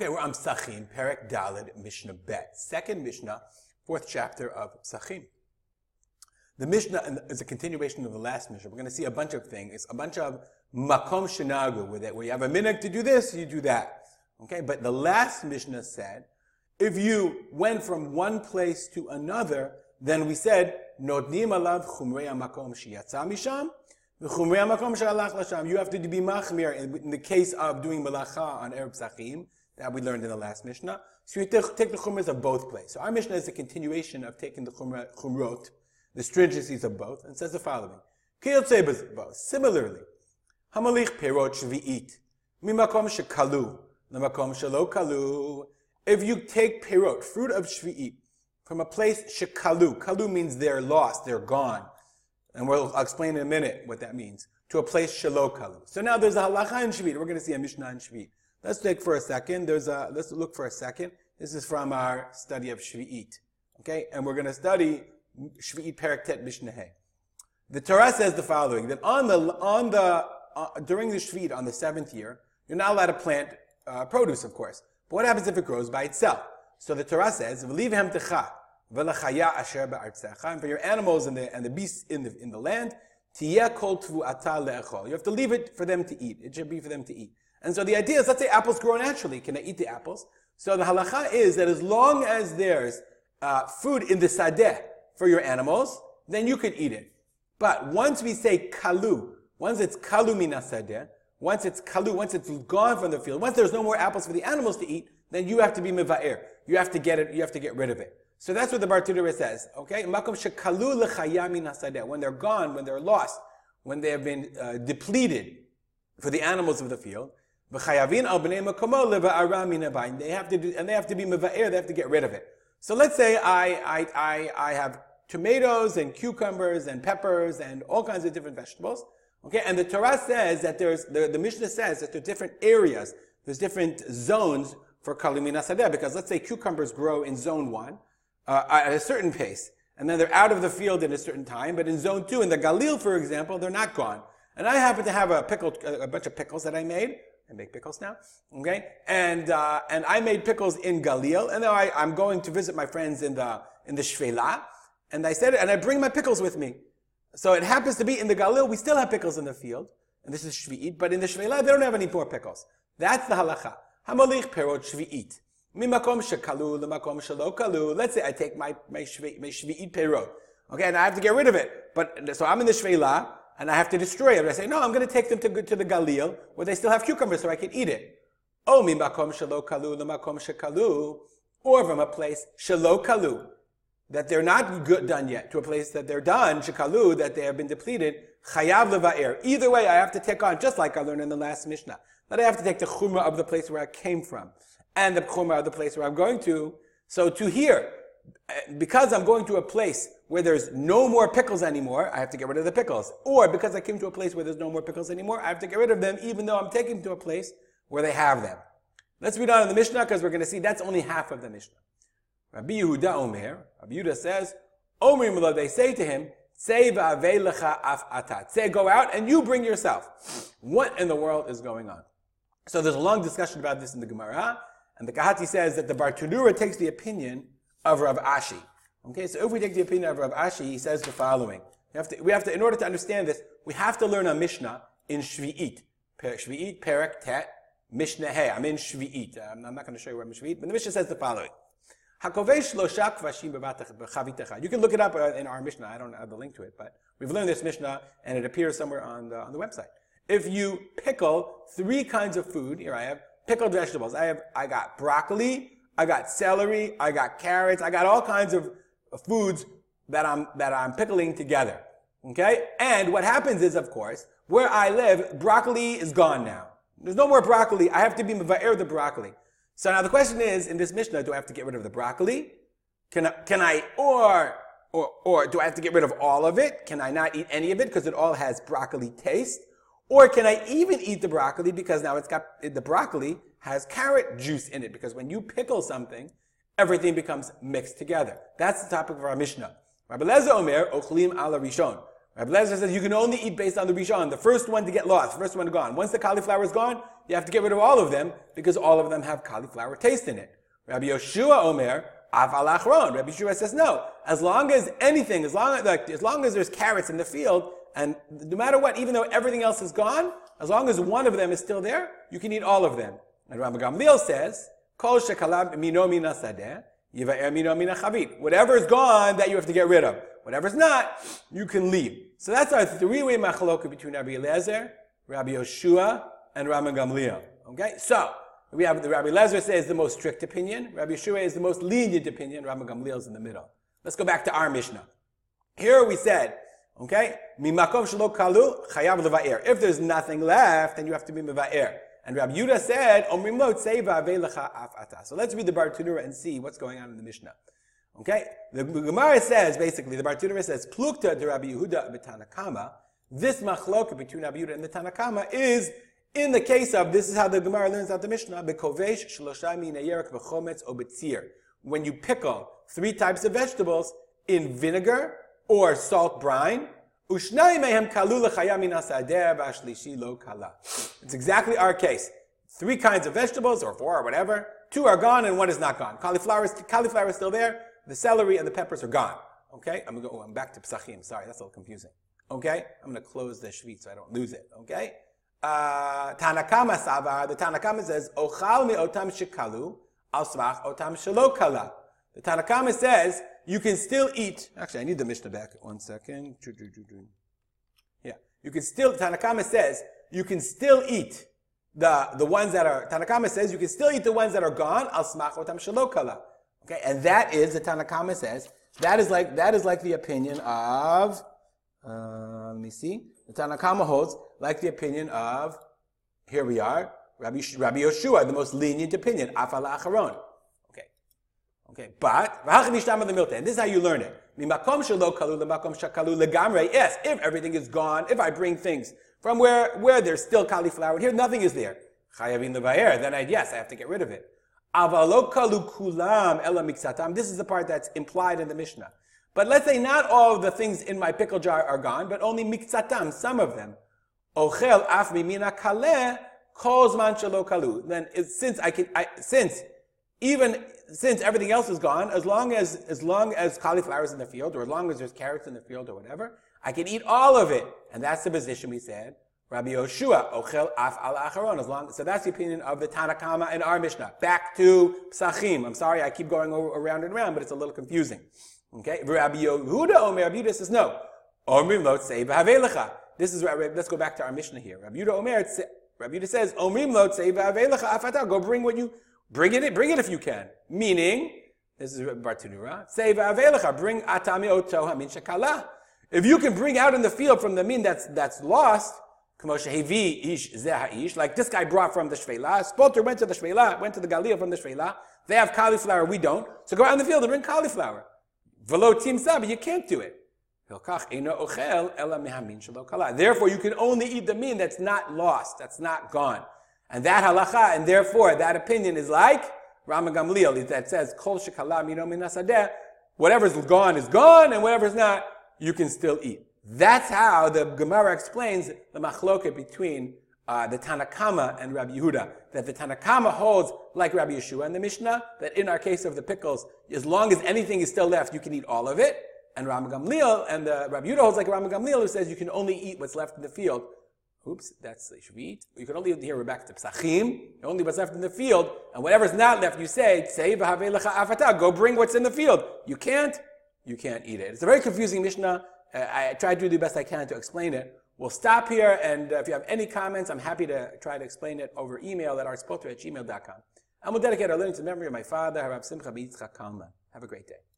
Okay, we're on Psachim, Perek Dalid, Mishnah Bet. Second Mishnah, fourth chapter of Psachim. The Mishnah is a continuation of the last Mishnah. We're going to see a bunch of things, It's a bunch of makom shenagu it, where you have a minute to do this, you do that. Okay, but the last Mishnah said, if you went from one place to another, then we said, notnim alav chumrei makom shiyatza misham, v'chumrei makom lasham. You have to be machmir in the case of doing malacha on Erev Psachim that we learned in the last Mishnah. So you take, the chumras of both places. So our Mishnah is a continuation of taking the chumrot, the stringencies of both, and says the following. Similarly, hamalich perot shvi'it, mimakom shekalu, lemakom shelo kalu. If you take perot, fruit of shvi'it, from a place shekalu, kalu means they're lost, they're gone. And we'll I'll explain in a minute what that means. To a place shelo kalu. So now there's a halacha in shvi'it. We're going to see a Mishnah in shvi'it. Let's take for a second. There's a, let's look for a second. This is from our study of Shvi'it. Okay? And we're going to study Shvi'it Perek Tet Mishnah The Torah says the following, that on the, on the, uh, during the Shvi'it, on the seventh year, you're not allowed to plant uh, produce, of course. But what happens if it grows by itself? So the Torah says, "V'liv hem techa, v'lachaya asher ba'artzecha." And for your animals and the and the beasts in the in the land, You have to leave it for them to eat. It should be for them to eat. And so the idea is, let's say apples grow naturally. Can I eat the apples? So the halacha is that as long as there's uh, food in the sadeh for your animals, then you could eat it. But once we say kalu, once it's kalu mina sadeh, once it's kalu, once it's gone from the field, once there's no more apples for the animals to eat, then you have to be miva'ir. You have to get it, you have to get rid of it. So that's what the Bartenura says, okay? Makom shekalu l'chaya When they're gone, when they're lost, when they have been uh, depleted for the animals of the field, they have to do, and they have to be meva'er, they have to get rid of it. So let's say I, I, I, I have tomatoes and cucumbers and peppers and all kinds of different vegetables. Okay, and the Torah says that there's, the, the Mishnah says that there are different areas, there's different zones for kalimina sadeh, because let's say cucumbers grow in zone one, uh, at a certain pace, and then they're out of the field at a certain time, but in zone two, in the Galil, for example, they're not gone. And I happen to have a pickle, a bunch of pickles that I made, I make pickles now. Okay, and uh, and I made pickles in Galil, and now I, I'm going to visit my friends in the in the Shvela, and I said, and I bring my pickles with me. So it happens to be in the Galil, we still have pickles in the field, and this is Shvi'it, but in the Shvela, they don't have any more pickles. That's the halacha. Hamalich perot Shvi'it. Mimakom shekalu lemakom shelo kalu. Let's say I take my my, shvi, perot. Okay, and I have to get rid of it. But so I'm in the Shvela, and I have to destroy it. But I say, no, I'm going to take them to, to the Galil, where they still have cucumbers so I can eat it. Oh, mi makom shelo kalu makom shekalu, or from a place shelo kalu, that they're not good, done yet, to a place that they're done, shekalu, that they have been depleted, chayav. Either way, I have to take on, just like I learned in the last Mishnah, that I have to take the chumrah of the place where I came from, and the chumrah of the place where I'm going to. So to here, because I'm going to a place where there's no more pickles anymore, I have to get rid of the pickles. Or because I came to a place where there's no more pickles anymore, I have to get rid of them even though I'm taken to a place where they have them. Let's read on in the Mishnah because we're going to see that's only half of the Mishnah. Rabbi Yehuda Omer, Rabbi Yehuda says, Omer they say to him, Say go out and you bring yourself. What in the world is going on? So there's a long discussion about this in the Gemara, and the Kehati says that the Bartenura takes the opinion of Rav Ashi. Okay, so if we take the opinion of Rav Ashi, he says the following. We have to, we have to, in order to understand this, we have to learn a Mishnah in Shvi'it. Shvi'it, Perek, Tet, Mishnah Hey. I'm in Shvi'it. I'm, I'm not going to show you where I'm in Shvi'it, but the Mishnah says the following. You can look it up uh, in our Mishnah. I don't have the link to it, but we've learned this Mishnah, and it appears somewhere on the, on the website. If you pickle three kinds of food, here I have pickled vegetables. I have, I got broccoli, I got celery, I got carrots, I got all kinds of foods that I'm, that I'm pickling together. Okay? And what happens is, of course, where I live, broccoli is gone now. There's no more broccoli. I have to be mava'er the broccoli. So now the question is, in this Mishnah, do I have to get rid of the broccoli? Can I, can I, or, or, or do I have to get rid of all of it? Can I not eat any of it because it all has broccoli taste? Or can I even eat the broccoli because now it's got, the broccoli has carrot juice in it because when you pickle something, everything becomes mixed together. That's the topic of our Mishnah. Rabbi Lezer Omer, Ochlim ala Rishon. Rabbi Lezer says you can only eat based on the Rishon, the first one to get lost, first one gone. Once the cauliflower is gone, you have to get rid of all of them because all of them have cauliflower taste in it. Rabbi Yoshua Omer, Aval Achron. Rabbi Yoshua says no. As long as anything, as long as, like, as long as there's carrots in the field, and no matter what, even though everything else is gone, as long as one of them is still there, you can eat all of them. And Rabbi Gamliel says, Kol shekalab mino mina sadeh, yivaer mino mina chavit. Whatever is gone, that you have to get rid of. Whatever's not, you can leave. So that's our three-way machaloka between Rabbi Eliezer, Rabbi Yoshua, and Rabbi Gamliel. Okay? So, we have the Rabbi Eliezer says the most strict opinion. Rabbi Yeshua is the most lenient opinion. Rabbi Gamliel is in the middle. Let's go back to our Mishnah. Here we said, okay, kalu chayav leva'er. If there's nothing left, then you have to be meva'er. And Rabbi Yudah said, Omrim lo af ata. So let's read the Bartenura and see what's going on in the Mishnah. Okay? The Gemara says, basically, the Bartenura says, Plukta de Rabbi Yehuda b'Tanakama. This machloka between Rabbi Yehuda and the Tanakama is in the case of, this is how the Gemara learns out the Mishnah, bekovesh shlosha min v'chometz o When you pickle three types of vegetables in vinegar or salt brine, it's exactly our case. Three kinds of vegetables, or four, or whatever. Two are gone and one is not gone. Cauliflower is, cauliflower is still there. The celery and the peppers are gone. Okay? I'm gonna go, oh, I'm back to Psachim. Sorry, that's a little confusing. Okay? I'm gonna close the Shvit so I don't lose it. Okay? Uh, Tanakama Savar, the Tanakama says, Ochal mi otam shikalu, al otam shalokala. The Tanakama says, you can still eat. Actually, I need the Mishnah back. One second. Yeah. You can still, Tanakama says, you can still eat the, the ones that are, Tanakama says, you can still eat the ones that are gone, al smachotam shalokala. Okay, and that is, the Tanakama says, that is like, that is like the opinion of, uh, let me see, the Tanakama holds like the opinion of, here we are, Rabbi, Rabbi Yoshua, the most lenient opinion, afal acharon. Okay, Okay, but Rahmishama the Milta, and this is how you learn it. Yes, if everything is gone, if I bring things from where where there's still cauliflower, here nothing is there. Then I yes, I have to get rid of it. This is the part that's implied in the Mishnah. But let's say not all of the things in my pickle jar are gone, but only miksatam, some of them. Ochel af mimina kaleh kalu. Then since I can, I, since even since everything else is gone, as long as as long as cauliflower is in the field, or as long as there's carrots in the field, or whatever, I can eat all of it, and that's the position we said. Rabbi Yoshua, Ochel Af Al Acharon. As long, so that's the opinion of the Tanakama and our Mishnah. Back to Psachim. I'm sorry, I keep going over, around and around, but it's a little confusing. Okay, Rabbi Yehuda Omer, Rabbi Yehuda says no. Omrim lo tzei This is let's go back to our Mishnah here. Rabbi Yehuda Omer, Rabbi Yehuda says Omrim lo tzei afata. Go bring what you Bring it, bring it if you can. Meaning, this is Bartenura, say va'avelecha, bring atami oto hamin shakala. If you can bring out in the field from the min that's, that's lost, like this guy brought from the Shvela, Spolter went to the Shvela, went to the Galil from the Shvela, they have cauliflower, we don't, so go out in the field and bring cauliflower. You can't do it. Therefore, you can only eat the mean that's not lost, that's not gone. And that halacha, and therefore that opinion is like Rama Gamliel that says, Kol whatever's gone is gone, and whatever's not, you can still eat. That's how the Gemara explains the machloket between uh, the Tanakama and Rabbi Yehuda. That the Tanakama holds, like Rabbi Yeshua and the Mishnah, that in our case of the pickles, as long as anything is still left, you can eat all of it. And Rama Gamliel, and the Rabbi Yehuda holds like Rama Gamliel, who says you can only eat what's left in the field Oops, that's Shvit. You can only hear back to Psachim, only what's left in the field, and whatever's not left, you say, go bring what's in the field. You can't, you can't eat it. It's a very confusing Mishnah. Uh, I try to do the best I can to explain it. We'll stop here, and if you have any comments, I'm happy to try to explain it over email at artspotter at gmail.com. And we'll dedicate our learning to the memory of my father, Harab Simcha B'Yitzchak Kalman. Have a great day.